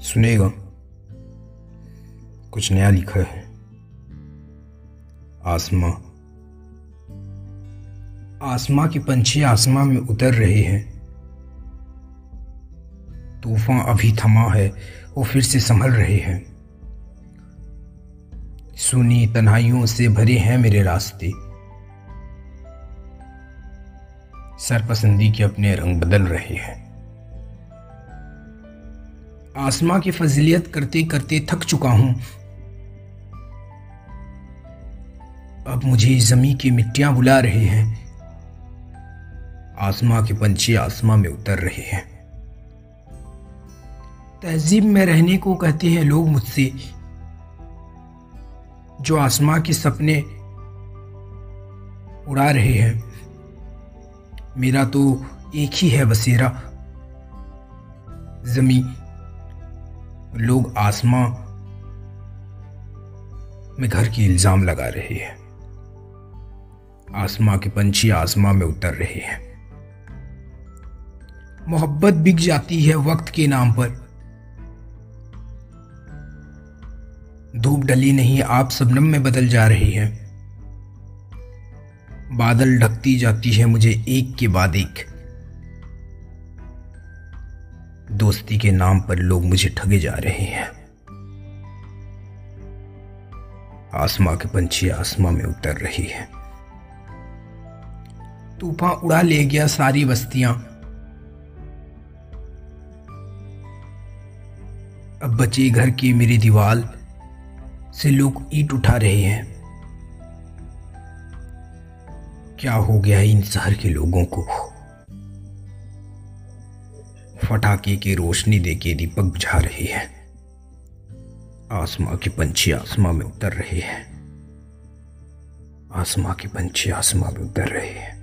सुनेगा। कुछ नया लिखा है। आसमां। आसमां के पंछी आसमां में उतर रहे हैं। तूफ़ान अभी थमा है, वो फिर से संभल रहे हैं। सुनी तन्हाइयों से भरे हैं मेरे रास्ते। सरपसंदी के अपने रंग बदल रहे हैं। आसमां की फजीलियत करते करते थक चुका हूँ। अब मुझे जमी की मिट्टियाँ बुला रहे हैं। आसमां के पंछी आसमां में उतर रहे हैं। तहजीब में रहने को कहते हैं लोग मुझसे, जो आसमां के सपने उड़ा रहे हैं। मेरा तो एक ही है बसेरा जमी लोग आसमां में घर की इल्ज़ाम लगा रहे हैं। आसमां के पंछी आसमां में उतर रहे हैं। मोहब्बत बिक जाती है वक्त के नाम पर। धूप डली नहीं, आप सबनम में बदल जा रही है। बादल ढकती जाती है मुझे एक के बाद एक। दोस्ती के नाम पर लोग मुझे ठगे जा रहे हैं। आसमां के पंछी आसमां में उतर रही है। तूफ़ान उड़ा ले गया सारी बस्तियाँ। अब बचे घर की मेरी दीवार से लोग ईट उठा रहे हैं। क्या हो गया इन शहर के लोगों को? फटाके की रोशनी देके दीपक बुझा रही है। आसमा के पंछी आसमा में उतर रहे हैं। आसमा के पंछी आसमा में उतर रहे हैं।